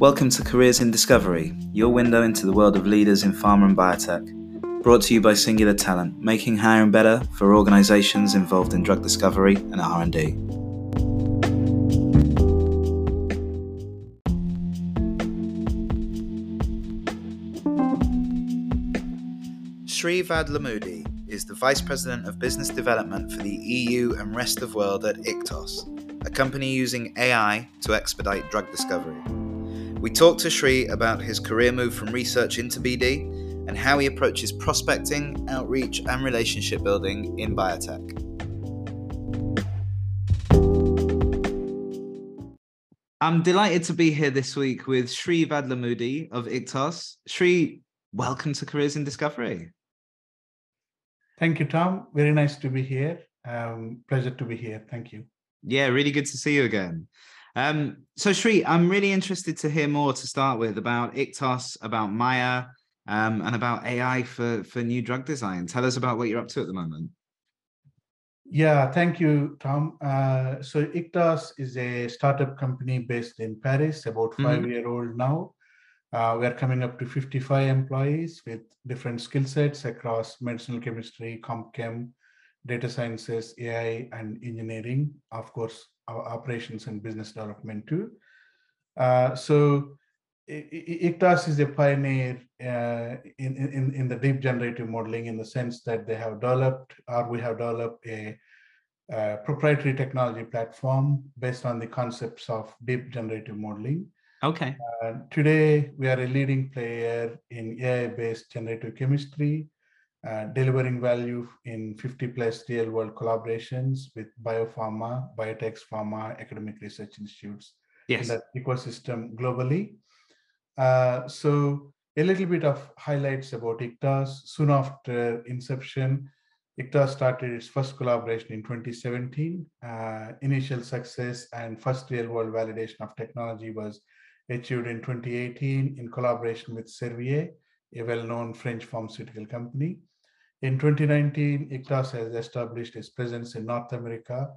Welcome to Careers in Discovery, your window into the world of leaders in pharma and biotech. Brought to you by Singular Talent, making hiring better for organizations involved in drug discovery and R&D. Sri Vadlamudi is the Vice President of Business Development for the EU and rest of world at Iktos, a company using AI to expedite drug discovery. We talked to Sri about his career move from research into BD and how he approaches prospecting, outreach, and relationship building in biotech. I'm delighted to be here this week with Sri Vadlamudi of Iktos. Sri, welcome to Careers in Discovery. Thank you, Tom. Very nice to be here. Um, pleasure to be here. Thank you. Yeah, really good to see you again. Um, so Sri, I'm really interested to hear more to start with about Iktos, about Maya, um, and about AI for, for new drug design. Tell us about what you're up to at the moment. Yeah, thank you, Tom. Uh, so Iktos is a startup company based in Paris, about mm-hmm. 5 mm-hmm. year old now. Uh, we are coming up to 55 employees with different skill sets across medicinal chemistry, comp chem, data sciences, AI, and engineering. Of course, our operations and business development too. Uh, so Iktos is a pioneer uh, in, in, in the deep generative modeling in the sense that they have developed or we have developed a, a proprietary technology platform based on the concepts of deep generative modeling. Okay. Uh, today, we are a leading player in AI-based generative chemistry, uh, delivering value in 50 plus real world collaborations with biopharma, biotech pharma, academic research institutes yes. in that ecosystem globally. Uh, so a little bit of highlights about Iktos. Soon after inception, Iktos started its first collaboration in 2017. Uh, initial success and first real world validation of technology was achieved in 2018 in collaboration with Servier, a well-known French pharmaceutical company. In 2019, Iktos has established its presence in North America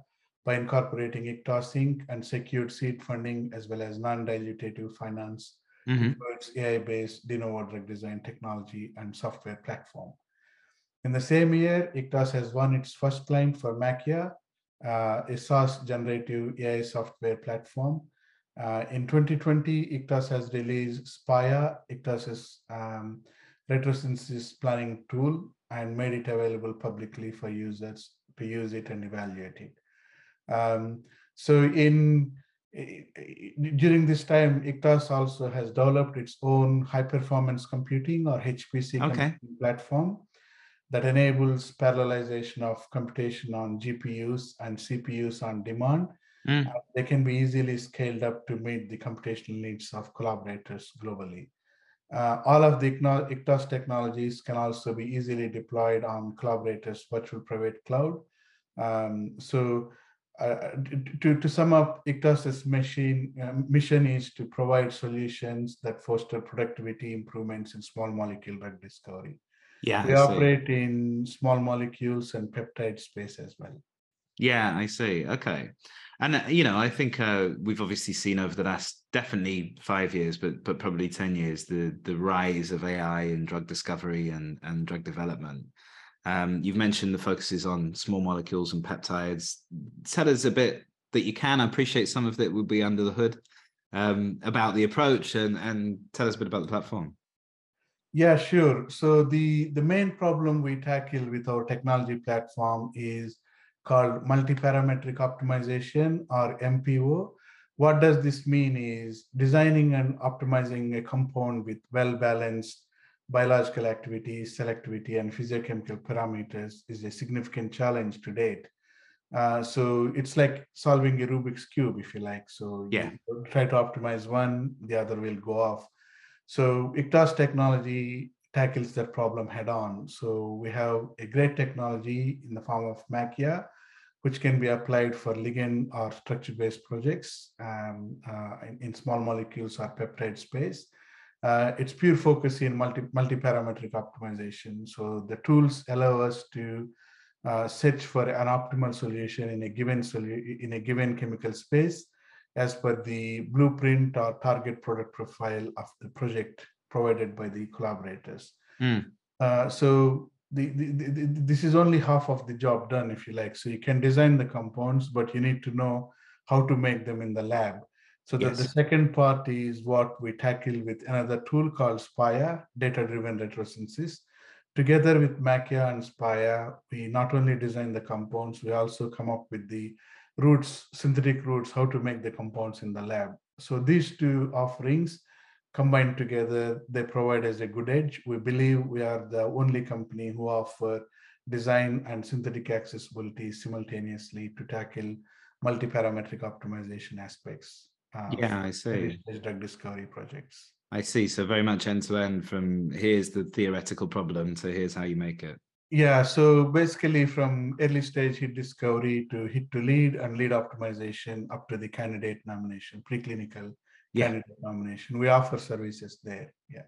by incorporating Iktos Inc. and secured seed funding as well as non-dilutative finance mm-hmm. its AI-based de novo drug design technology and software platform. In the same year, Iktos has won its first client for Makya, uh, a SaaS generative AI software platform. Uh, in 2020, Iktos has released Spaya, Iktos's um, retrosynthesis planning tool, and made it available publicly for users to use it and evaluate it. Um, so in during this time, Iktos also has developed its own high performance computing or HPC okay. platform that enables parallelization of computation on GPUs and CPUs on demand. Mm. Uh, they can be easily scaled up to meet the computational needs of collaborators globally. Uh, all of the Iktos technologies can also be easily deployed on collaborators' virtual private cloud. Um, so uh, to, to sum up, Iktos's machine, uh, mission is to provide solutions that foster productivity improvements in small molecule drug discovery. Yeah, we operate in small molecules and peptide space as well. Yeah, I see. Okay. And uh, you know, I think uh, we've obviously seen over the last definitely five years, but but probably ten years, the the rise of AI and drug discovery and and drug development. Um, you've mentioned the focuses on small molecules and peptides. Tell us a bit that you can. I appreciate some of it would be under the hood um, about the approach and and tell us a bit about the platform. Yeah, sure. So the the main problem we tackle with our technology platform is called multi-parametric optimization or MPO. What does this mean is designing and optimizing a compound with well-balanced biological activity, selectivity, and physiochemical parameters is a significant challenge to date. Uh, so it's like solving a Rubik's cube, if you like. So yeah, try to optimize one, the other will go off. So Iktos technology tackles that problem head on. So we have a great technology in the form of Makya, which can be applied for ligand or structure-based projects um, uh, in, in, small molecules or peptide space. Uh, its pure focus in multi, multi-parametric optimization. So the tools allow us to uh, search for an optimal solution in a given solu- in a given chemical space as per the blueprint or target product profile of the project provided by the collaborators. Mm. Uh, so the, the, the, this is only half of the job done, if you like. So you can design the compounds, but you need to know how to make them in the lab. So yes. the, second part is what we tackle with another tool called SPAYA, data-driven retrosynthesis. Together with Makya and SPAYA, we not only design the compounds, we also come up with the routes, synthetic routes, how to make the compounds in the lab. So these two offerings combined together, they provide us a good edge. We believe we are the only company who offer design and synthetic accessibility simultaneously to tackle multi-parametric optimization aspects. Uh, yeah, I see. Drug discovery projects. I see. So very much end to end from here's the theoretical problem to here's how you make it. Yeah, so basically from early stage hit discovery to hit to lead and lead optimization up to the candidate nomination, preclinical yeah. nomination. We offer services there. Yeah.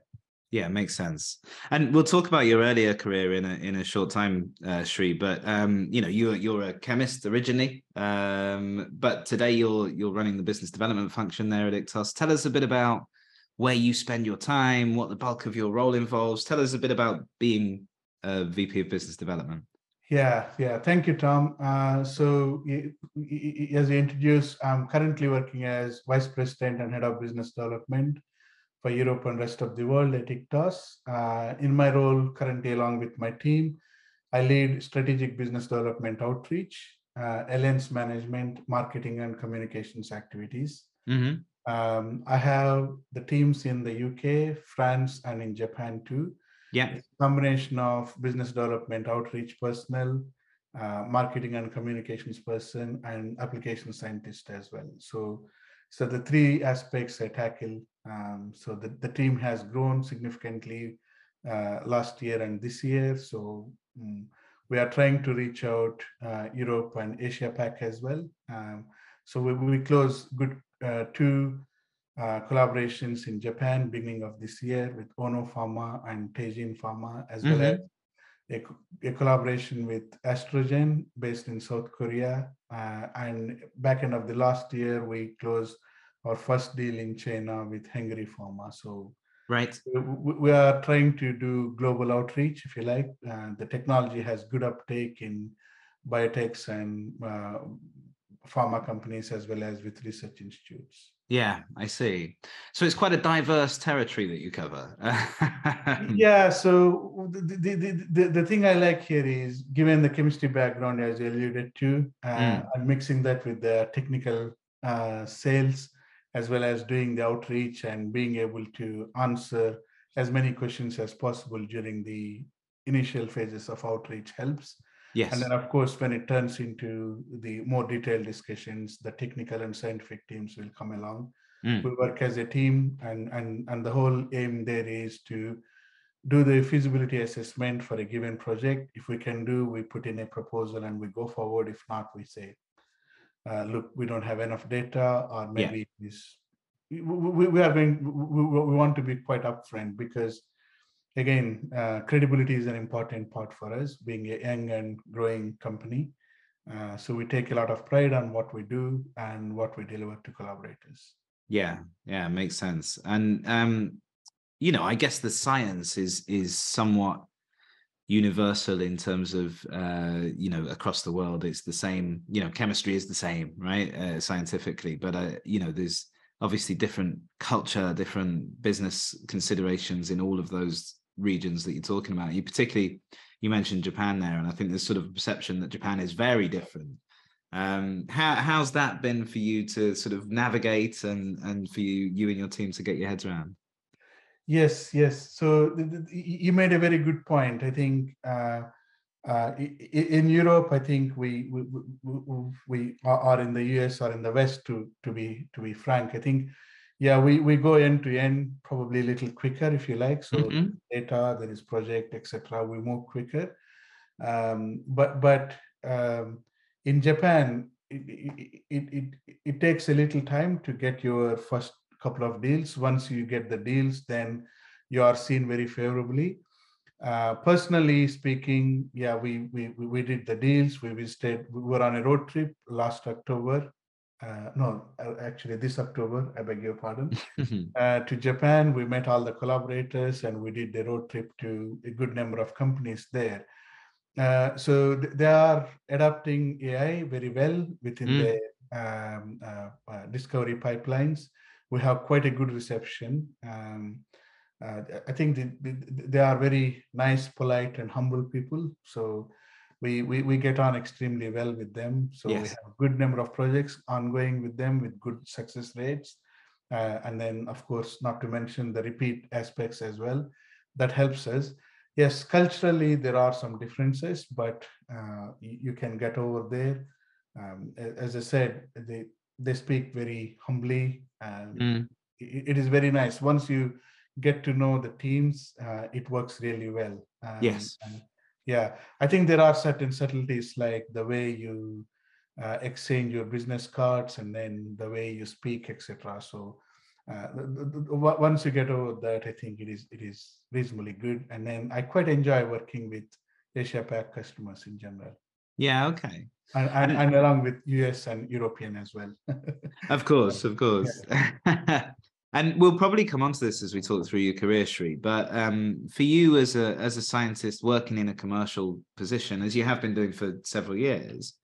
Yeah, makes sense. And we'll talk about your earlier career in a in a short time, uh, Sri. But um, you know, you're you're a chemist originally, um, but today you're you're running the business development function there at Iktos. Tell us a bit about where you spend your time, what the bulk of your role involves. Tell us a bit about being a VP of Business Development. Yeah, yeah. Thank you, Tom. Uh, so, as you introduced, I'm currently working as Vice President and Head of Business Development for Europe and rest of the world at Iktos. Uh, in my role currently, along with my team, I lead strategic business development outreach, uh, alliance management, marketing, and communications activities. Mm-hmm. Um, I have the teams in the UK, France, and in Japan too. Yeah. Combination of business development outreach personnel, uh, marketing and communications person, and application scientist as well. So, so the three aspects I tackle. Um, so the, the team has grown significantly uh, last year and this year. So um, we are trying to reach out uh, Europe and Asia Pac as well. Um, so we, we close good uh, two uh, collaborations in Japan beginning of this year with Ono Pharma and Teijin Pharma, as mm-hmm. well as a, a, collaboration with Astrogen based in South Korea. Uh, and back end of the last year, we closed our first deal in China with Hengrui Pharma. So right, we, we are trying to do global outreach, if you like. Uh, the technology has good uptake in biotechs and uh, pharma companies as well as with research institutes. Yeah, I see. So it's quite a diverse territory that you cover. yeah. So the, the, the, the, thing I like here is given the chemistry background, as you alluded to, uh, mm. and mixing that with the technical uh, sales, as well as doing the outreach and being able to answer as many questions as possible during the initial phases of outreach helps. Yes. And then, of course, when it turns into the more detailed discussions, the technical and scientific teams will come along. Mm. We work as a team, and and and the whole aim there is to do the feasibility assessment for a given project. If we can do, we put in a proposal and we go forward. If not, we say, uh, look, we don't have enough data, or maybe yeah. this. We, we, we are going. We, we want to be quite upfront because again, uh, credibility is an important part for us, being a young and growing company. Uh, so we take a lot of pride on what we do and what we deliver to collaborators. Yeah, yeah, makes sense. And um, you know, I guess the science is is somewhat universal in terms of uh, you know across the world. It's the same. You know, chemistry is the same, right? Uh, scientifically, but uh, you know, there's obviously different culture, different business considerations in all of those regions that you're talking about. You particularly you mentioned Japan there, and I think there's sort of a perception that Japan is very different. Um, how how's that been for you to sort of navigate and and for you you and your team to get your heads around? Yes, yes. So the, the, you made a very good point. I think uh, uh, in Europe, I think we we, we we are in the US or in the West to to be to be frank. I think yeah we we go end to end probably a little quicker if you like. So mm-hmm. data there is project etc we move quicker. Um, but but um, in japan it, it, it, it takes a little time to get your first couple of deals. Once you get the deals then you are seen very favorably. Uh, personally speaking yeah we, we we did the deals. We visited we were on a road trip last october uh, no, uh, actually this October, I beg your pardon, uh, to Japan. We met all the collaborators and we did the road trip to a good number of companies there. Uh, so th- they are adapting AI very well within mm. the um, uh, uh, discovery pipelines. We have quite a good reception. Um, I think the, the, they are very nice, polite, and humble people. So we, we, we get on extremely well with them. So yes. we have a good number of projects ongoing with them with good success rates. Uh, and then, of course, not to mention the repeat aspects as well. That helps us. Yes, culturally, there are some differences, but uh, you, you, can get over there. Um, as I said, they, they speak very humbly. And mm. it, it is very nice. Once you get to know the teams, uh, it works really well. Um, yes. And, yeah i think there are certain subtleties like the way you uh, exchange your business cards and then the way you speak etc so uh, once you get over that i think it is it is reasonably good. And then i quite enjoy working with asia pac customers in general. Yeah okay. And, and, and along with us and european as well. Of course of course. yeah. And we'll probably come on to this as we talk through your career, Sri. But um, for you as a as a scientist working in a commercial position, as you have been doing for several years,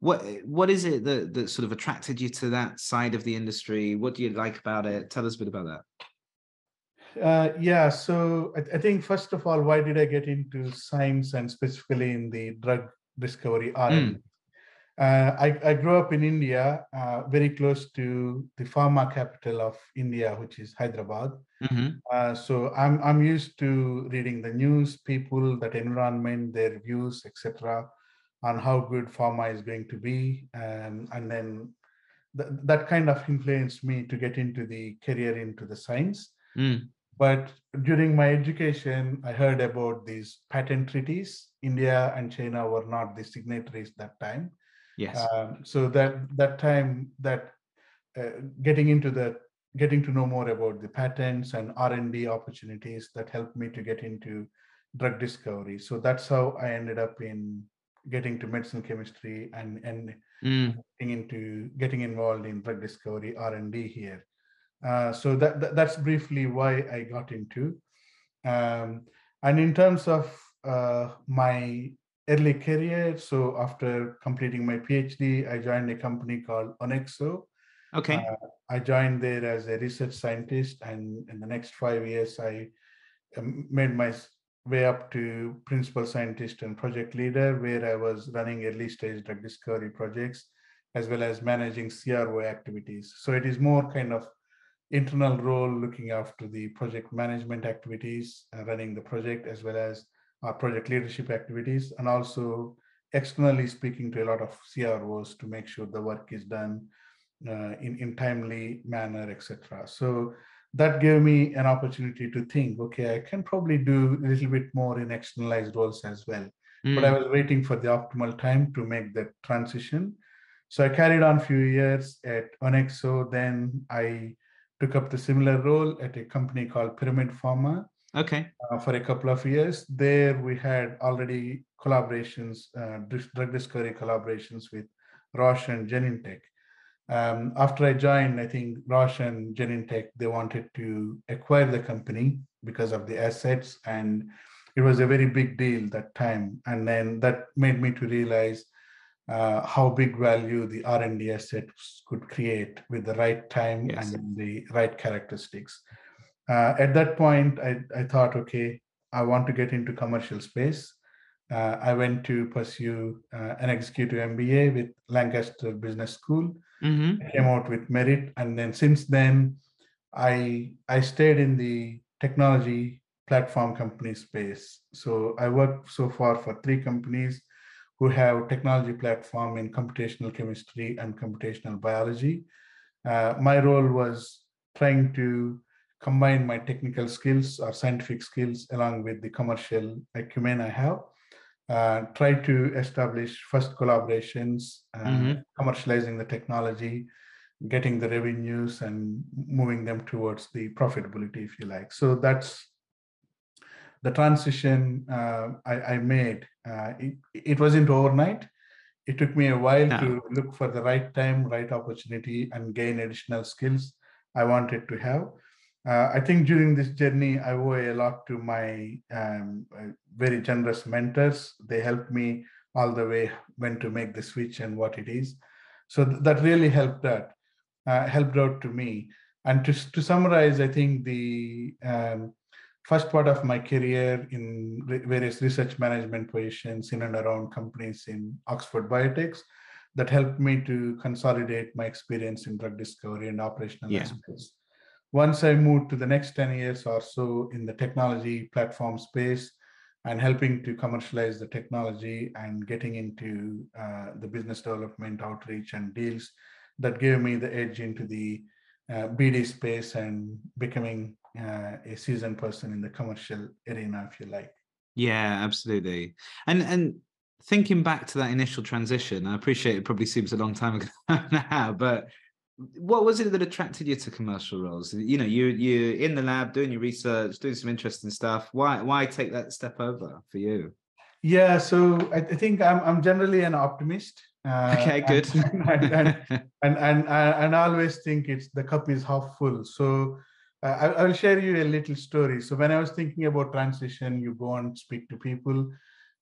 what what is it that that sort of attracted you to that side of the industry? What do you like about it? Tell us a bit about that. Uh, yeah, so I, I, think first of all, why did I get into science and specifically in the drug discovery R&D? Mm. Uh, I, I, grew up in India, uh, very close to the pharma capital of India, which is Hyderabad. Mm-hmm. Uh, so I'm I'm used to reading the news, people, that environment, their views, etc., on how good pharma is going to be, and and then th- that kind of influenced me to get into the career into the science. Mm. But during my education, I heard about these patent treaties. India and China were not the signatories that time. Yes. Um, so that that time that uh, getting into the getting to know more about the patents and R&D opportunities that helped me to get into drug discovery. So that's how I ended up in getting to medicinal chemistry and and mm. getting into getting involved in drug discovery R&D here. Uh, so that, that, that's briefly why I got into. Um, and in terms of uh, my early career. So after completing my PhD, I joined a company called Onexo. Okay. Uh, I joined there as a research scientist, and in the next five years, I um, made my way up to principal scientist and project leader, where I was running early stage drug discovery projects as well as managing CRO activities. So it is more kind of internal role looking after the project management activities, uh, running the project as well as our project leadership activities, and also externally speaking to a lot of CROs to make sure the work is done uh, in, in timely manner, etc. So that gave me an opportunity to think, okay, I can probably do a little bit more in externalized roles as well. Mm. But I was waiting for the optimal time to make that transition. So I carried on a few years at Onexo. Then I took up the similar role at a company called Piramed Pharma, Okay. Uh, for a couple of years. There we had already collaborations, uh, drug discovery collaborations with Roche and Genentech. Um, after I joined, I think Roche and Genentech, they wanted to acquire the company because of the assets and it was a very big deal that time. And then that made me to realize uh, how big value the R&D assets could create with the right time yes. and the right characteristics uh, at that point, I, I thought, okay, I want to get into commercial space. Uh, I went to pursue uh, an executive MBA with Lancaster Business School. Mm-hmm. I came out with merit, and then since then, I I stayed in the technology platform company space. So I worked so far for three companies who have technology platform in computational chemistry and computational biology. Uh, my role was trying to combine my technical skills or scientific skills along with the commercial acumen I have. Uh, try to establish first collaborations, mm-hmm. commercializing the technology, getting the revenues, and moving them towards the profitability, if you like. So that's the transition uh, I, I, made. Uh, it, it wasn't overnight. it took me a while no. to look for the right time, right opportunity, and gain additional skills I wanted to have. Uh, I think during this journey, I owe a lot to my um, uh, very generous mentors. They helped me all the way when to make the switch and what it is. So th- that really helped out, uh, helped out to me. And to, to summarize, I think the um, first part of my career in re- various research management positions in and around companies in Oxford Biotechs that helped me to consolidate my experience in drug discovery and operational yeah. aspects once I moved to the next 10 years or so in the technology platform space and helping to commercialize the technology and getting into uh, the business development outreach and deals that gave me the edge into the uh, BD space and becoming uh, a seasoned person in the commercial arena, if you like. Yeah, absolutely. And and thinking back to that initial transition, I appreciate it probably seems a long time ago now, but what was it that attracted you to commercial roles? You know, you you in the lab doing your research, doing some interesting stuff. Why why take that step over for you? Yeah, so I, think I'm I'm generally an optimist. Uh, okay, good. And and, and, and, and, and I always think it's the cup is half full. So uh, I, I will share you a little story. So when I was thinking about transition, you go and speak to people.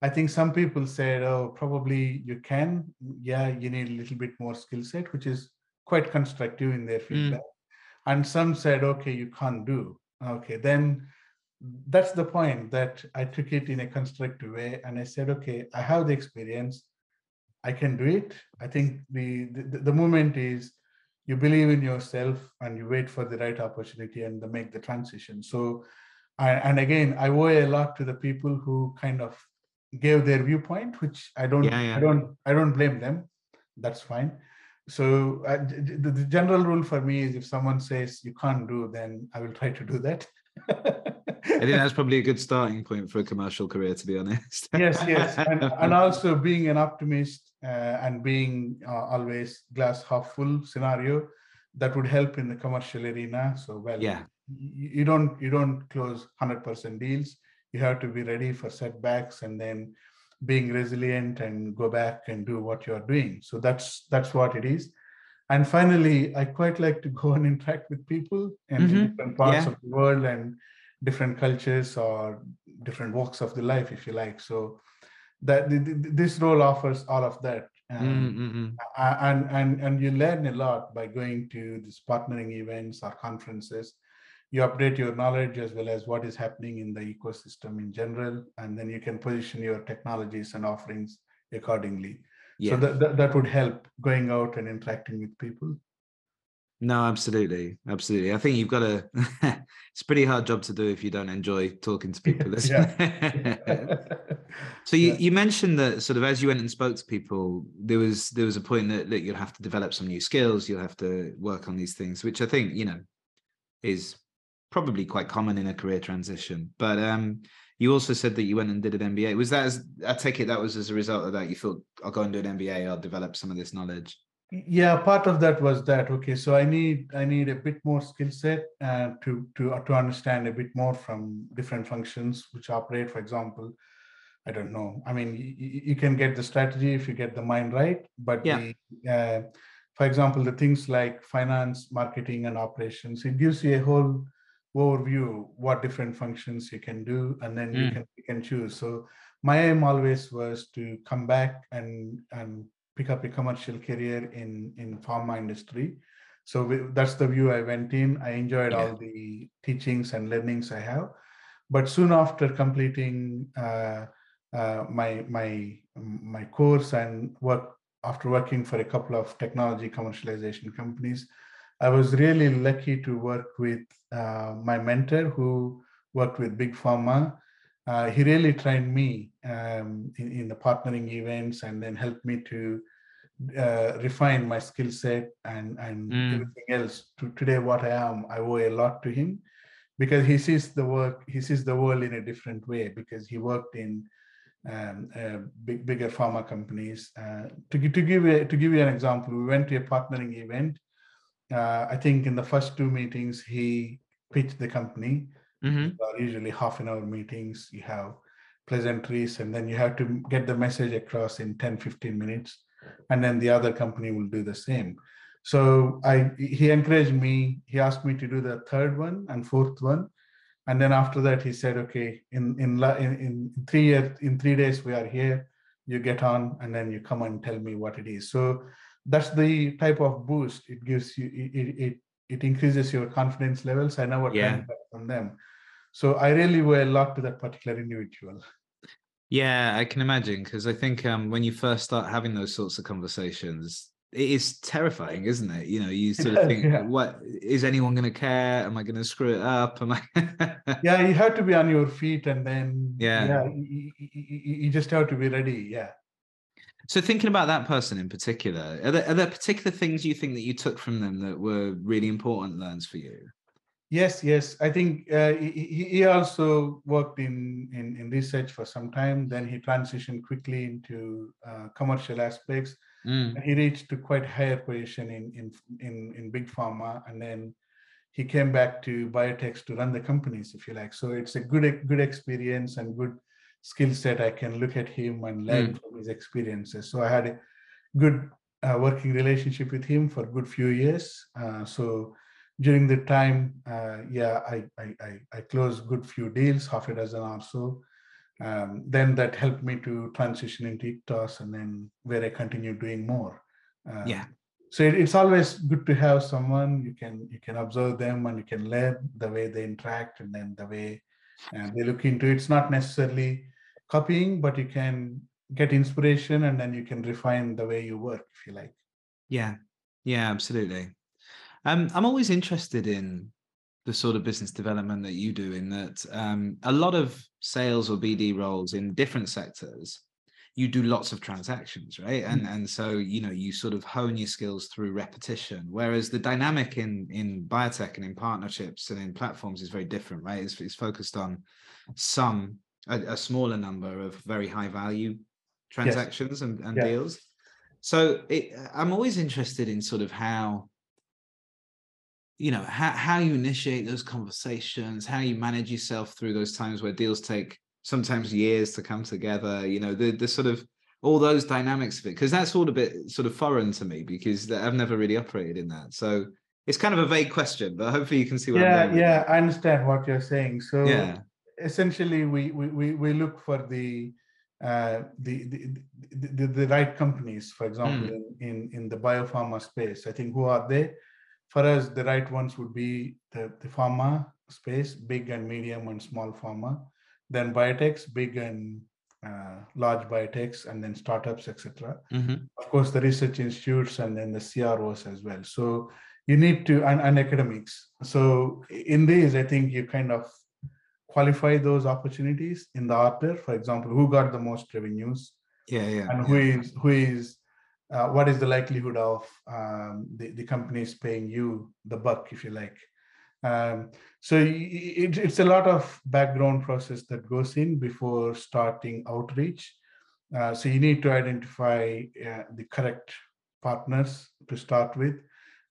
I think some people said, "Oh, probably you can. Yeah, you need a little bit more skill set," which is quite constructive in their hmm. feedback. Mm. And some said, okay, you can't do. Okay, then that's the point that I took it in a constructive way. And I said, okay, I have the experience. I can do it. I think the, the, the moment is you believe in yourself and you wait for the right opportunity and make the transition. So, I, and again, I owe a lot to the people who kind of gave their viewpoint, which I don't, yeah, yeah. I don't, I don't blame them. That's fine so uh, the, the, general rule for me is if someone says you can't do then i will try to do that. I think that's probably a good starting point for a commercial career to be honest. Yes yes. And, and also being an optimist uh, and being uh, always glass half full scenario that would help in the commercial arena. So well yeah. you, you don't you don't close 100% deals. You have to be ready for setbacks and then being resilient and go back and do what you're doing so that's that's what it is and finally i quite like to go and interact with people in, mm-hmm. different parts yeah. of the world and different cultures or different walks of the life if you like so that this role offers all of that um, mm-hmm. and and and you learn a lot by going to these partnering events or conferences you update your knowledge as well as what is happening in the ecosystem in general, and then you can position your technologies and offerings accordingly. Yeah. So that, that, that would help going out and interacting with people. No, absolutely, absolutely. I think you've got a. it's a pretty hard job to do if you don't enjoy talking to people. yeah. so you, yeah. you mentioned that sort of as you went and spoke to people, there was there was a point that look, you'll have to develop some new skills. You'll have to work on these things, which I think you know is probably quite common in a career transition. But um, you also said that you went and did an MBA. Was that as I take it that was as a result of that? You thought I'll go and do an MBA. I'll develop some of this knowledge. Yeah, part of that was that. Okay, so I need I need a bit more skill set uh, to to uh, to understand a bit more from different functions which operate. For example, I don't know. I mean, you, you can get the strategy if you get the mind right, but yeah. The, uh, for example, the things like finance, marketing, and operations, it gives you a whole overview what different functions you can do and then mm. you can you can choose so my aim always was to come back and and pick up a commercial career in in pharma industry so we, that's the view i went in i enjoyed yeah. all the teachings and learnings i have but soon after completing uh, uh, my my my course and work after working for a couple of technology commercialization companies I was really lucky to work with uh, my mentor who worked with Big Pharma. Uh, he really trained me um, in, in, the partnering events and then helped me to uh, refine my skill set and, and mm. everything else. To today, what I am, I owe a lot to him because he sees the work, he sees the world in a different way because he worked in um, uh, big, bigger pharma companies. Uh, to, to, give a, to give you an example, we went to a partnering event uh, I think in the first two meetings, he pitched the company. Mm-hmm. usually half an hour meetings. You have pleasantries, and then you have to get the message across in 10, 15 minutes. and then the other company will do the same. So I he encouraged me. He asked me to do the third one and fourth one, and then after that he said, "Okay, in in in, in three years, in three days we are here. You get on, and then you come and tell me what it is." So that's the type of boost it gives you. It it it increases your confidence levels. I never yeah. from them. So I really owe a lot to that particular individual. Yeah, I can imagine because I think um, when you first start having those sorts of conversations, it is terrifying, isn't it? You know, you sort of think, yeah. "What is anyone going to care? Am I going to screw it up? Am I?" yeah, you have to be on your feet, and then yeah, yeah you, you, you, just have to be ready. Yeah. So, thinking about that person in particular, are there, are there particular things you think that you took from them that were really important learns for you? Yes, yes. I think uh, he, he also worked in, in, in research for some time. Then he transitioned quickly into uh, commercial aspects. Mm. He reached to quite higher position in, in in in big pharma, and then he came back to biotech to run the companies, if you like. So it's a good good experience and good skill set. I can look at him and learn mm. from his experiences. So I had a good uh, working relationship with him for a good few years. Uh, so during the time, uh, yeah, I, I, I closed good few deals, half a dozen or so. Um, then that helped me to transition into Iktos and then where I continue doing more. Um, yeah. So it, it's always good to have someone you can you can observe them and you can learn the way they interact and then the way uh, they look into it. It's not necessarily copying, but you can get inspiration and then you can refine the way you work if you like. Yeah, yeah, absolutely. Um, I'm always interested in the sort of business development that you do in that um, a lot of sales or BD roles in different sectors, you do lots of transactions, right? And mm. and so you know you sort of hone your skills through repetition. Whereas the dynamic in in biotech and in partnerships and in platforms is very different, right? It's, it's focused on some a, a, smaller number of very high value transactions yes. and, and yeah. deals. So it, I'm always interested in sort of how you know how, how you initiate those conversations how you manage yourself through those times where deals take sometimes years to come together you know the the sort of all those dynamics of it because that's all a bit sort of foreign to me because i've never really operated in that so it's kind of a vague question but hopefully you can see what yeah yeah i understand what you're saying so yeah essentially we we we look for the uh, the, the, the, the right companies, for example, mm. in, in, in the biopharma space. I think who are they? for us, the right ones would be the, the pharma space, big and medium and small pharma, then biotechs, big and uh, large biotechs, and then startups, etc. Mm-hmm. Of course, the research institutes and then the CROs as well. So you need to and, and academics. So in these, I think you kind of qualify those opportunities in the order. For example, who got the most revenues? Yeah, yeah. And who yeah. is who is uh, what is the likelihood of um, the, the companies paying you the buck, if you like. Um, so it, it's a lot of background process that goes in before starting outreach. Uh, so you need to identify uh, the correct partners to start with,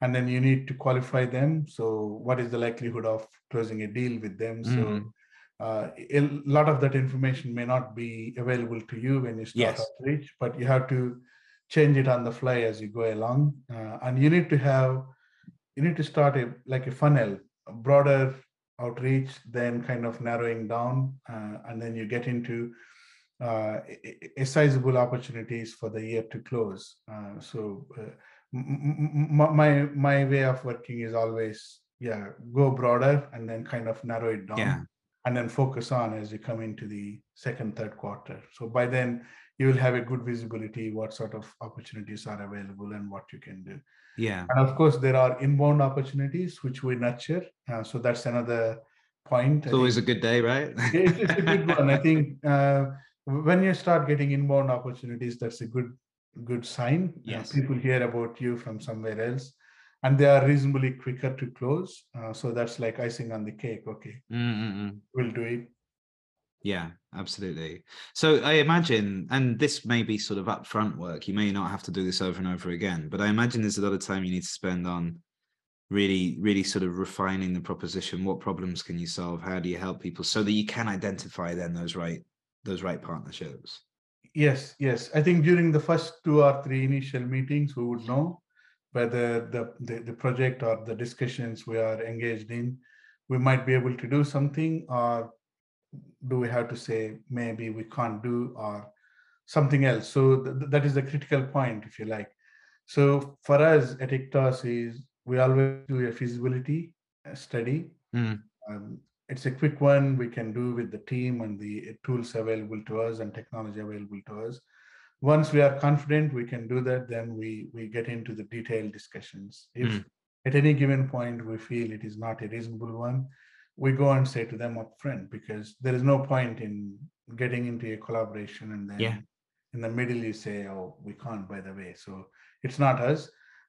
and then you need to qualify them. So what is the likelihood of closing a deal with them? Mm. So uh, a lot of that information may not be available to you when you start yes. outreach, but you have to change it on the fly as you go along uh, and you need to have you need to start a like a funnel broader outreach then kind of narrowing down uh, and then you get into uh, a, a sizable opportunities for the year to close uh, so uh, my my way of working is always yeah go broader and then kind of narrow it down yeah. and then focus on as you come into the second third quarter so by then you will have a good visibility what sort of opportunities are available and what you can do. Yeah. And of course there are inbound opportunities which we nurture. Uh, so that's another point. It's I always a good day right? It's a good one. I think uh, when you start getting inbound opportunities that's a good good sign. Uh, yes. people hear about you from somewhere else and they are reasonably quicker to close. Uh, so that's like icing on the cake. Okay. Mm-mm-mm. we'll do it yeah, absolutely. So I imagine, and this may be sort of upfront work. You may not have to do this over and over again, but I imagine there's a lot of time you need to spend on really, really sort of refining the proposition. What problems can you solve? How do you help people so that you can identify then those right those right partnerships? Yes, yes. I think during the first two or three initial meetings, we would know whether the, the, the project or the discussions we are engaged in, we might be able to do something or do we have to say maybe we can't do or something else. So th- that is the critical point, if you like. So for us at Iktos is we always do a feasibility uh, study. Mm. Um, it's a quick one we can do with the team and the tools available to us and technology available to us. Once we are confident we can do that, then we we get into the detailed discussions. If Mm. at any given point we feel it is not a reasonable one, we go and say to them upfront because there is no point in getting into a collaboration and then Yeah. in the middle you say, oh, we can't, by the way. So it's not us.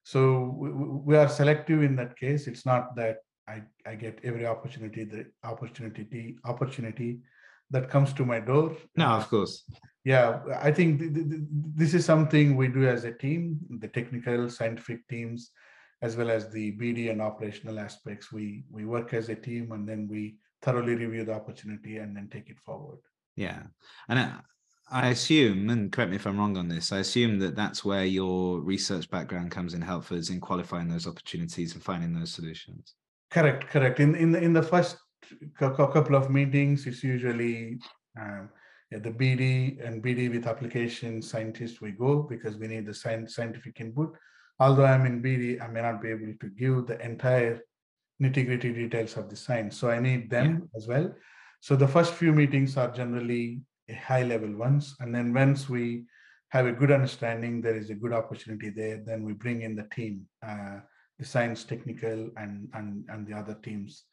So we, we are selective in that case. It's not that I, I get every opportunity, the opportunity, opportunity that comes to my door. No, of course. yeah, I think th- th- th- this is something we do as a team, the technical, scientific teams, as well as the BD and operational aspects. We we work as a team and then we thoroughly review the opportunity and then take it forward. Yeah. And I, I assume, and correct me if I'm wrong on this, I assume that that's where your research background comes in helpful is in qualifying those opportunities and finding those solutions. Correct, correct. In in the in the first cou- cou- couple of meetings, it's usually um, the BD and BD with application scientists we go because we need the science, scientific input. Although I'm in BD, I may not be able to give the entire nitty gritty details of the science, so I need them as well. So the first few meetings are generally high level ones, and then once we have a good understanding, there is a good opportunity there. Then we bring in the team. Uh, the science technical and and and the other teams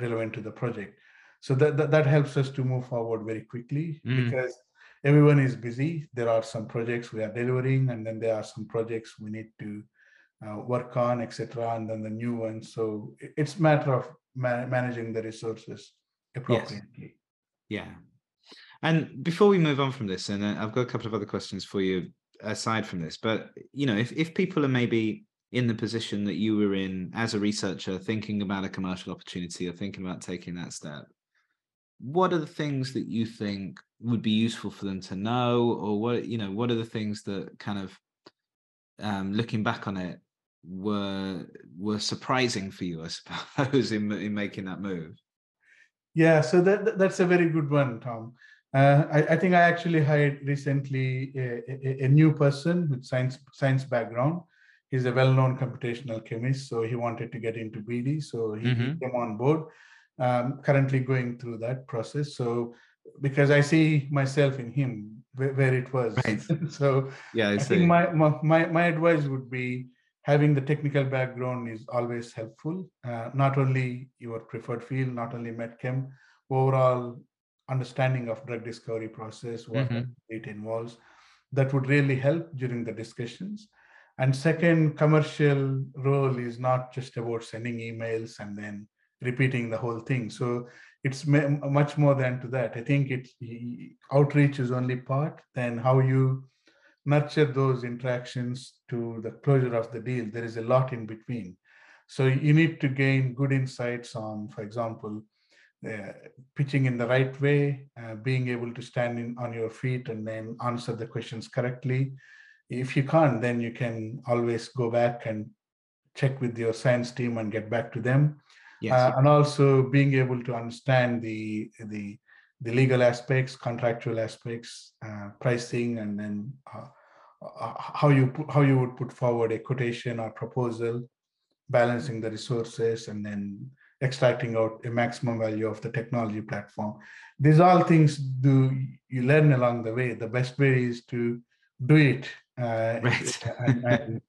relevant to the project so that that, that helps us to move forward very quickly Mm. because everyone is busy there are some projects we are delivering and then there are some projects we need to uh, work on etc and then the new ones so it- it's matter of ma- managing the resources appropriately Yes. Yeah. And before we move on from this, and uh, I've got a couple of other questions for you aside from this, but you know, if, if people are maybe in the position that you were in as a researcher, thinking about a commercial opportunity or thinking about taking that step, what are the things that you think would be useful for them to know, or what you know, what are the things that kind of um, looking back on it were were surprising for you, I suppose, in in making that move? Yeah, so that, that- that's a very good one, Tom. Uh, I, I think I actually hired recently a, a, a new person with science science background. He's a well-known computational chemist, so he wanted to get into BD, so he, Mhm. came on board. Um, currently going through that process. So because I see myself in him where, where it was. Right. so Yeah, I, I think my, my my advice would be having the technical background is always helpful. Uh, not only your preferred field, not only medchem, overall understanding of drug discovery process, what Mhm. it involves, that would really help during the discussions. And second, commercial role is not just about sending emails and then repeating the whole thing. So it's much more than to that. I think it's outreach is only part. Then how you nurture those interactions to the closure of the deal. There is a lot in between. So you need to gain good insights on, for example, uh, pitching in the right way, uh, being able to stand in on your feet and then answer the questions correctly. If you can't, then you can always go back and check with your science team and get back to them. Yes. Uh, and also being able to understand the the the legal aspects, contractual aspects, uh, pricing, and then uh, uh, how you pu- how you would put forward a quotation or proposal, balancing the resources, and then extracting out a maximum value of the technology platform. These all things do you learn along the way. The best way is to do it. Uh, Right. and- and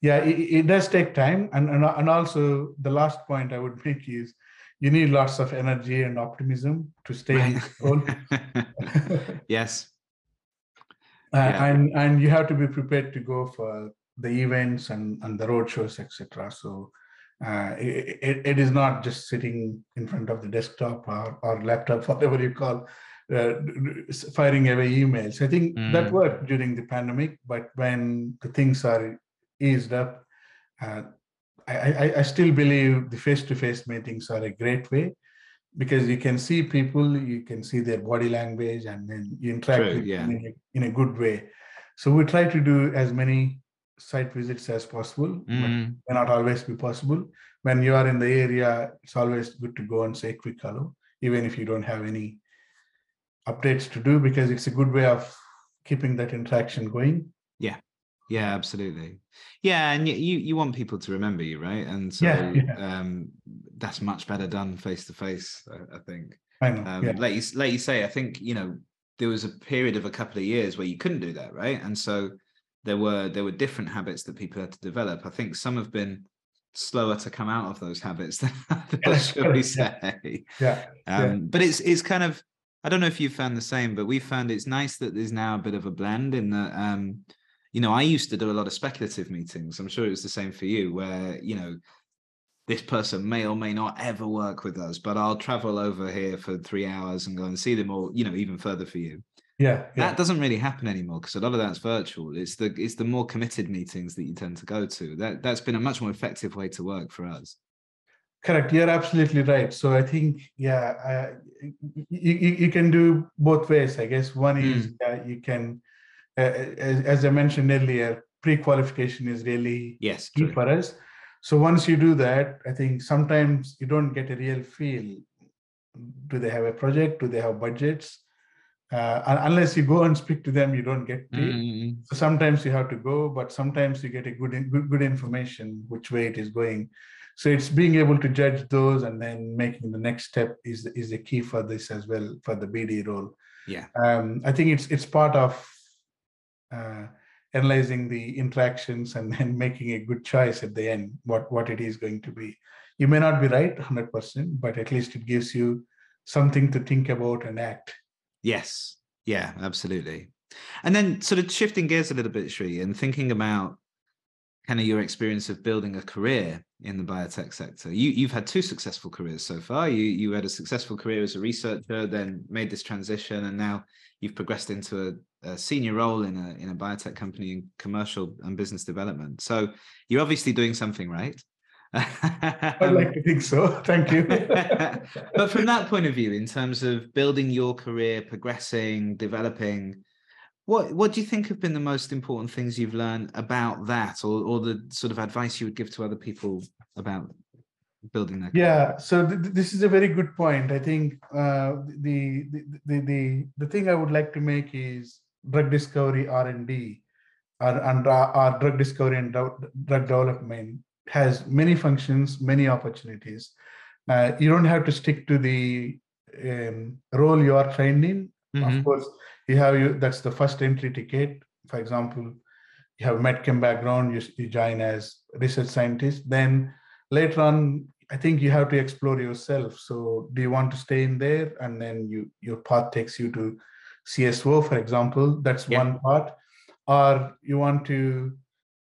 yeah it, it does take time and, and and also the last point i would make is you need lots of energy and optimism to stay in control yes. Uh, Yeah. and and you have to be prepared to go for the events and and the road shows etc so uh, it, it, it is not just sitting in front of the desktop or, or laptop whatever you call uh, firing away emails i think that Mm. worked during the pandemic but when the things are eased up uh, I, I, I still believe the face-to-face meetings are a great way because you can see people, you can see their body language, and then you interact True, with yeah. in a, in a good way. So we try to do as many site visits as possible, but Mm, may not always be possible. When you are in the area, it's always good to go and say quick hello, even if you don't have any updates to do, because it's a good way of keeping that interaction going. Yeah, absolutely. Yeah, and you you want people to remember you, right? And so Yeah, yeah. um, that's much better done face to face. I think. I know. Um, yeah. Like you like you say, I think you know there was a period of a couple of years where you couldn't do that, right? And so there were there were different habits that people had to develop. I think some have been slower to come out of those habits than others, shall we yeah. say? yeah. Yeah. Um, But it's it's kind of I don't know if you've found the same, but we found it's nice that there's now a bit of a blend in that. Um, you know, I used to do a lot of speculative meetings. I'm sure it was the same for you, where you know this person may or may not ever work with us, but I'll travel over here for three hours and go and see them, or you know, even further for you. Yeah. yeah. That doesn't really happen anymore because a lot of that's virtual. It's the it's the more committed meetings that you tend to go to. That that's been a much more effective way to work for us. Correct. You're absolutely right. So I think, yeah, uh, you, you, you can do both ways. I guess one is yeah, you can, uh, as, as I mentioned earlier, pre-qualification is really Yes, key true. for us. So once you do that, I think sometimes you don't get a real feel. Do they have a project? Do they have budgets? Uh, unless you go and speak to them, you don't get to. it. Mm, So sometimes you have to go, but sometimes you get a good, good, good information which way it is going. So it's being able to judge those and then making the next step is is the key for this as well for the BD role. Yeah. Um, I think it's it's part of uh, analyzing the interactions and then making a good choice at the end what what it is going to be. You may not be right 100%, but at least it gives you something to think about and act. Yes. Yeah, absolutely. And then sort of shifting gears a little bit, Sri, and thinking about kind of your experience of building a career in the biotech sector. You you've had two successful careers so far. You you had a successful career as a researcher, then made this transition, and now you've progressed into a, a senior role in a in a biotech company in commercial and business development. So you're obviously doing something right. I'd like to think so. Thank you. but from that point of view, in terms of building your career, progressing, developing, what what do you think have been the most important things you've learned about that, or or the sort of advice you would give to other people about building their career? Yeah, so th- this is a very good point. I think uh, the, the the the the thing I would like to make is drug discovery R and D, or and our, our drug discovery and drug development has many functions, many opportunities. Uh, you don't have to stick to the um, role you are trained in. Mhm. Of course, you have you. That's the first entry ticket. For example, you have a medchem background. You, you join as research scientist. Then later on i think you have to explore yourself so do you want to stay in there and then you your path takes you to cso for example that's Yeah. one part or you want to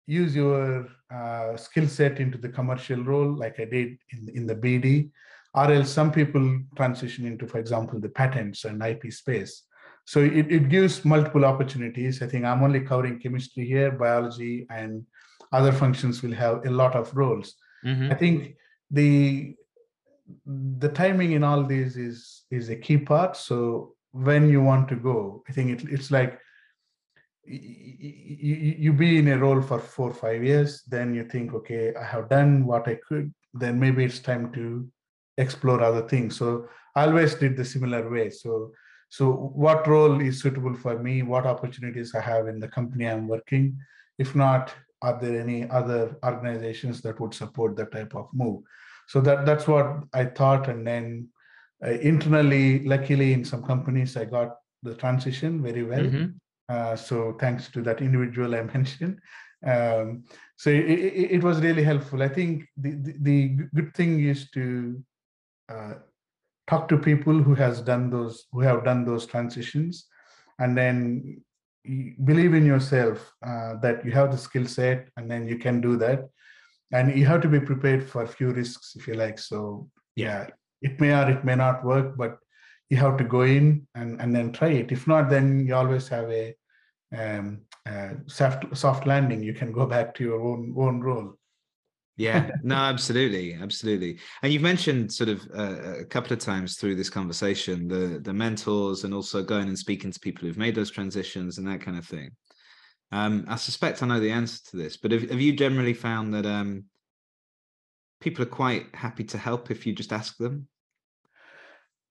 use your uh, skill set into the commercial role like i did in, in the bd or else some people transition into for example the patents and ip space so it, it gives multiple opportunities i think i'm only covering chemistry here biology and other functions will have a lot of roles Mhm. I think the the timing in all these is is a key part. So when you want to go, I think it, it's like you, you be in a role for four or five years, then you think, okay, I have done what I could. Then maybe it's time to explore other things. So I always did the similar way. So so what role is suitable for me? What opportunities I have in the company I'm working? If not, are there any other organizations that would support that type of move so that that's what i thought and then internally luckily in some companies i got the transition very well. Mhm. uh, so thanks to that individual i mentioned. Um, so it, it, it was really helpful. I think the, the, the good thing is to uh, talk to people who has done those who have done those transitions. And then believe in yourself uh, that you have the skill set and then you can do that. And you have to be prepared for a few risks if you like. So yeah it may or it may not work but you have to go in and, and then try it. If not then you always have a um, uh, soft soft landing. You can go back to your own own role. Yeah. No absolutely. Absolutely. And you've mentioned sort of uh, a couple of times through this conversation the the mentors and also going and speaking to people who've made those transitions and that kind of thing. Um, i suspect i know the answer to this but have, have you generally found that um, people are quite happy to help if you just ask them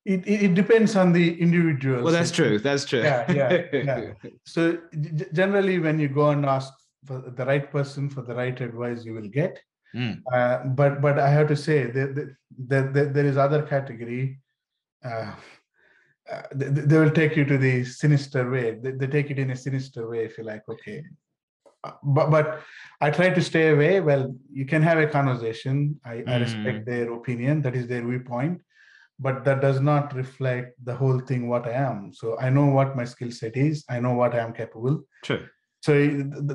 it, it depends on the individual well that's true that's true yeah yeah, yeah. so generally when you go and ask for the right person for the right advice you will get Mm. Uh, but but I have to say that there, there, there is other category. Uh, uh, they, they, will take you to the sinister way. They, they, take it in a sinister way. If you like, okay. Uh, but but I try to stay away. Well, you can have a conversation. I, mm. I respect mm. their opinion. That is their viewpoint. But that does not reflect the whole thing. What I am. So I know what my skill set is. I know what I am capable. True so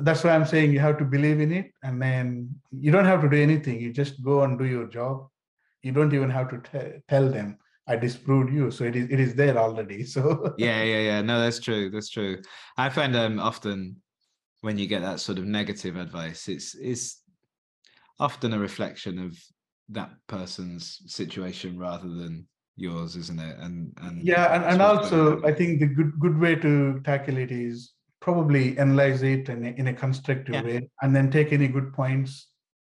that's why i'm saying you have to believe in it and then you don't have to do anything you just go and do your job you don't even have to t- tell them i disproved you so it is it is there already so yeah yeah yeah no that's true that's true i find um often when you get that sort of negative advice it's it's often a reflection of that person's situation rather than yours isn't it? And and yeah and, and also i think the good good way to tackle it is probably analyze it in a, in a constructive yeah. way and then take any good points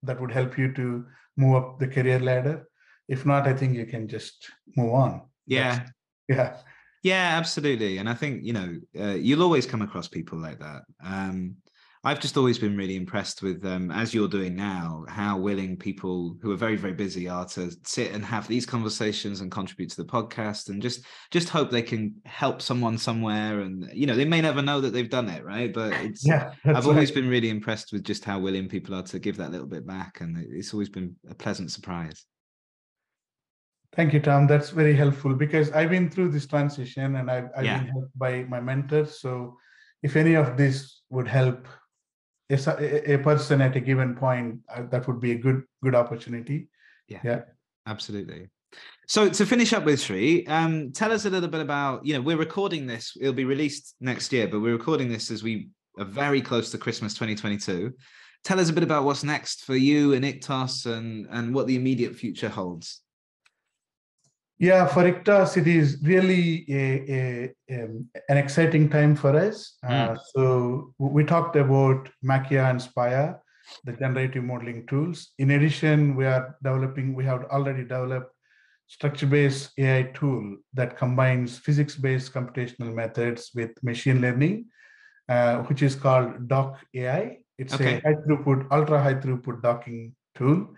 that would help you to move up the career ladder. If not i think you can just move on. Yeah. That's, yeah. Yeah absolutely. And i think you know uh, you'll always come across people like that. Um I've just always been really impressed with, um, as you're doing now, how willing people who are very, very busy are to sit and have these conversations and contribute to the podcast, and just just hope they can help someone somewhere. And you know, they may never know that they've done it, right? But it's yeah, I've always been really impressed with just how willing people are to give that little bit back, and it's always been a pleasant surprise. Thank you, Tom. That's very helpful because I've been through this transition and I've, I've yeah. been helped by my mentors. So if any of this would help a, a person at a given point uh, that would be a good good opportunity yeah yeah absolutely so to finish up with Sri, um, tell us a little bit about, you know, we're recording this, it'll be released next year, but we're recording this as we are very close to Christmas 2022. Tell us a bit about what's next for you and Iktos and, and what the immediate future holds. Yeah, for Iktos, it is really a, a, um, an exciting time for us. Mm. Uh, so we talked about Makya and Spaya, the generative modeling tools. In addition, we are developing, we have already developed structure-based AI tool that combines physics-based computational methods with machine learning, uh, which is called Doc AI. It's okay. a high throughput, ultra high throughput docking tool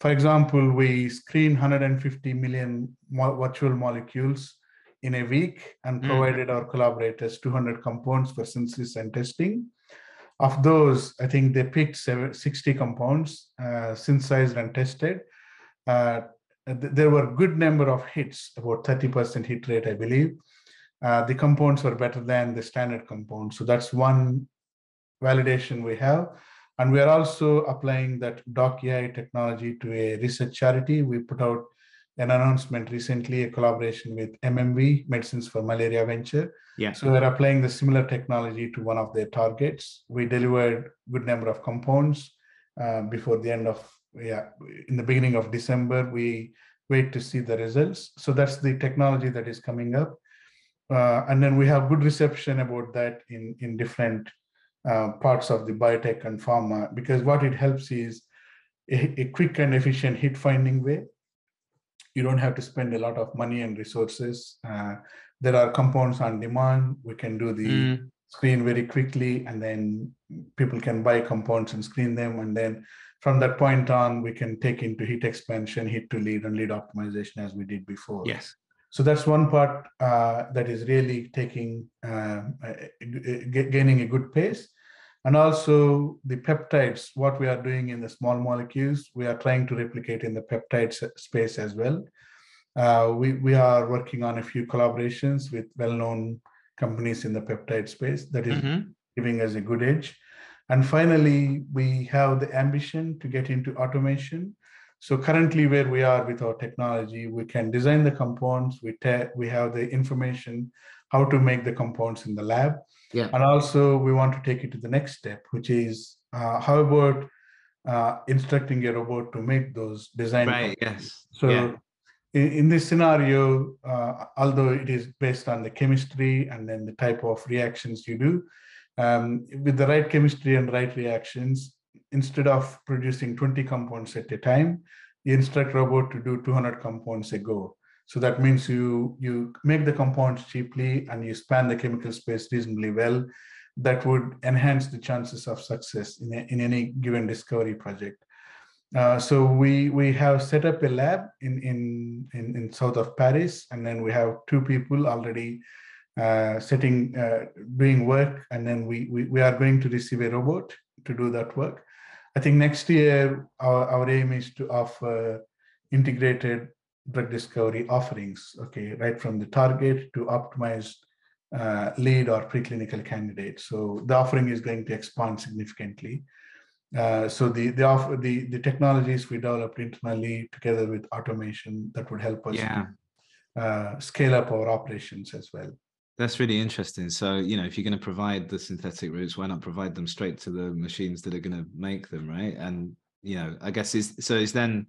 for example, we screen 150 million mo- virtual molecules in a week and hmm. provided mm. our collaborators 200 compounds for synthesis and testing. Of those, I think they picked 60 compounds, uh, synthesized and tested. Uh, th- there were good number of hits, about 30% hit rate, I believe. Uh, the compounds were better than the standard compounds. So that's one validation we have. And we are also applying that Dock AI technology to a research charity. We put out an announcement recently, a collaboration with MMV, Medicines for Malaria Venture. Yeah. So we're applying the similar technology to one of their targets. We delivered good number of compounds uh, before the end of, yeah, in the beginning of December. We wait to see the results. So that's the technology that is coming up. Uh, and then we have good reception about that in, in different uh, parts of the biotech and pharma because what it helps is a, a, quick and efficient hit finding way. You don't have to spend a lot of money and resources. Uh, there are compounds on demand. We can do the mm. screen very quickly, and then people can buy compounds and screen them. And then from that point on, we can take into hit expansion, hit to lead, and lead optimization as we did before. Yes. So that's one part uh, that is really taking uh, gaining a good pace. And also the peptides, what we are doing in the small molecules, we are trying to replicate in the peptide space as well. Uh, we, we are working on a few collaborations with well-known companies in the peptide space that is mm-hmm. giving us a good edge. And finally, we have the ambition to get into automation. So currently where we are with our technology, we can design the compounds, we, te- we have the information how to make the compounds in the lab yeah. And also, we want to take it to the next step, which is uh, how about uh, instructing a robot to make those design. Right. Yes. So yeah. in, in, this scenario, uh, although it is based on the chemistry and then the type of reactions you do, um, with the right chemistry and right reactions, instead of producing 20 compounds at a time, you instruct robot to do 200 compounds a go. So that means you you make the compounds cheaply and you span the chemical space reasonably well. That would enhance the chances of success in, a, in any given discovery project. Uh, so we we have set up a lab in, in in in south of Paris, and then we have two people already uh, setting uh, doing work, and then we, we we are going to receive a robot to do that work. I think next year our, our aim is to offer integrated drug discovery offerings, okay, right from the target to optimized uh, lead or preclinical candidate. So the offering is going to expand significantly. Uh, so the the, offer, the the technologies we developed internally together with automation that would help us yeah. uh, scale up our operations as well. That's really interesting. So, you know, if you're going to provide the synthetic routes, why not provide them straight to the machines that are going to make them, right? And you know, I guess is so is then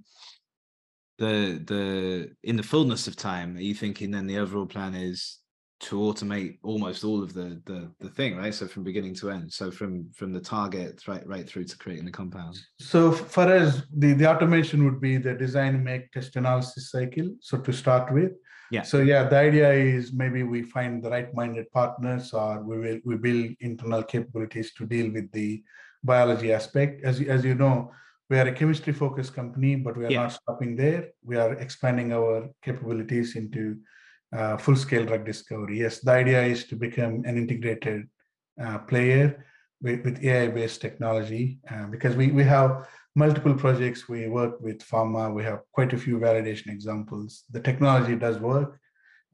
the the in the fullness of time, are you thinking then the overall plan is to automate almost all of the the the thing, right? So from beginning to end. So from from the target right right through to creating the compound. So for us, the the automation would be the design, make, test, analysis cycle. So to start with, yeah. So yeah, the idea is maybe we find the right-minded partners, or we will we build internal capabilities to deal with the biology aspect. As as you know, we are a chemistry-focused company, but we are yeah. not stopping there. We are expanding our capabilities into uh, full-scale drug discovery. Yes, the idea is to become an integrated uh, player with, with AI-based technology uh, because we we have multiple projects. We work with pharma. We have quite a few validation examples. The technology does work.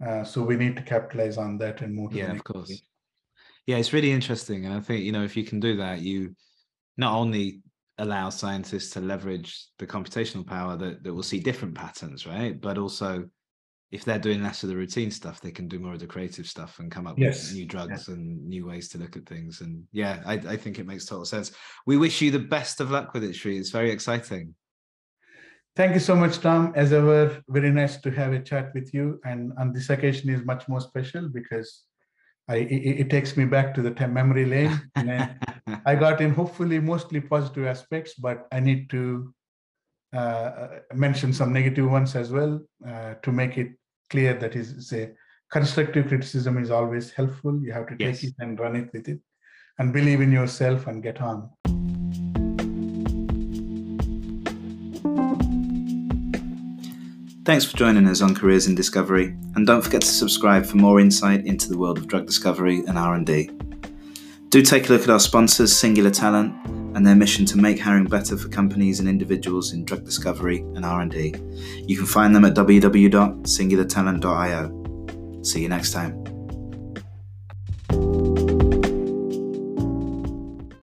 Uh, so we need to capitalize on that and move. yeah, of course. Yeah, it's really interesting. And I think, you know, if you can do that, you not only allow scientists to leverage the computational power that, that will see different patterns, right? But also if they're doing less of the routine stuff, they can do more of the creative stuff and come up yes. with new drugs yes. and new ways to look at things. And yeah, I, I, think it makes total sense. We wish you the best of luck with it, Sri. It's very exciting. Thank you so much, Tom. As ever, very nice to have a chat with you. And on this occasion is much more special because I it, it takes me back to the memory lane. And I got in hopefully mostly positive aspects, but I need to uh, mention some negative ones as well uh, to make it clear that is say constructive criticism is always helpful. You have to take yes. it and run it with it, and believe in yourself and get on. Thanks for joining us on Careers in Discovery, and don't forget to subscribe for more insight into the world of drug discovery and R&D. Do take a look at our sponsors, Singular Talent, and their mission to make hiring better for companies and individuals in drug discovery and R&D. You can find them at www.singulartalent.io. See you next time.